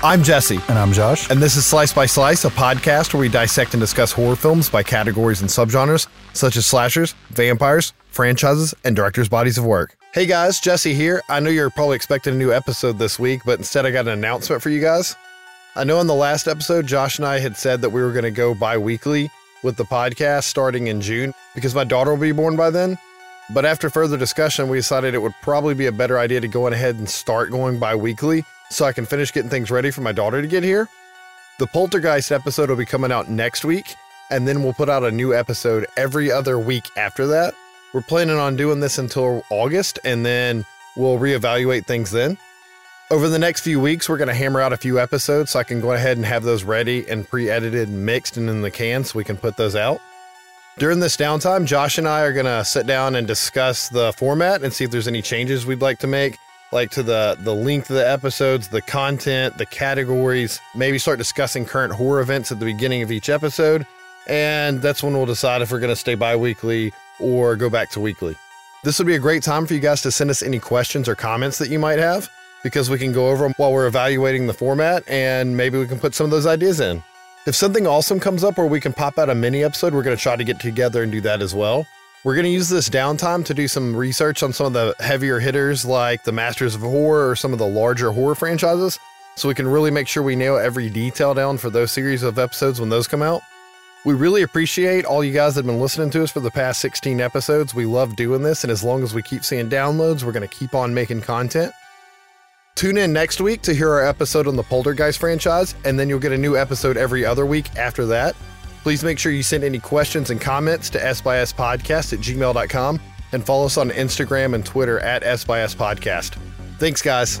I'm Jesse. And I'm Josh. And this is Slice by Slice, a podcast where we dissect and discuss horror films by categories and subgenres, such as slashers, vampires, franchises, and directors' bodies of work. Hey guys, Jesse here. I know you're probably expecting a new episode this week, but instead I got an announcement for you guys. I know in the last episode, Josh and I had said that we were going to go bi weekly with the podcast starting in June because my daughter will be born by then. But after further discussion, we decided it would probably be a better idea to go ahead and start going bi weekly so I can finish getting things ready for my daughter to get here. The Poltergeist episode will be coming out next week, and then we'll put out a new episode every other week after that. We're planning on doing this until August, and then we'll reevaluate things then. Over the next few weeks, we're going to hammer out a few episodes so I can go ahead and have those ready and pre edited, and mixed, and in the can so we can put those out. During this downtime, Josh and I are going to sit down and discuss the format and see if there's any changes we'd like to make like to the the length of the episodes, the content, the categories. Maybe start discussing current horror events at the beginning of each episode, and that's when we'll decide if we're going to stay bi-weekly or go back to weekly. This would be a great time for you guys to send us any questions or comments that you might have because we can go over them while we're evaluating the format and maybe we can put some of those ideas in. If something awesome comes up where we can pop out a mini episode, we're going to try to get together and do that as well. We're going to use this downtime to do some research on some of the heavier hitters like the Masters of Horror or some of the larger horror franchises so we can really make sure we nail every detail down for those series of episodes when those come out. We really appreciate all you guys that have been listening to us for the past 16 episodes. We love doing this, and as long as we keep seeing downloads, we're going to keep on making content. Tune in next week to hear our episode on the Poltergeist franchise, and then you'll get a new episode every other week after that. Please make sure you send any questions and comments to sbspodcast at gmail.com and follow us on Instagram and Twitter at sbspodcast. Thanks, guys.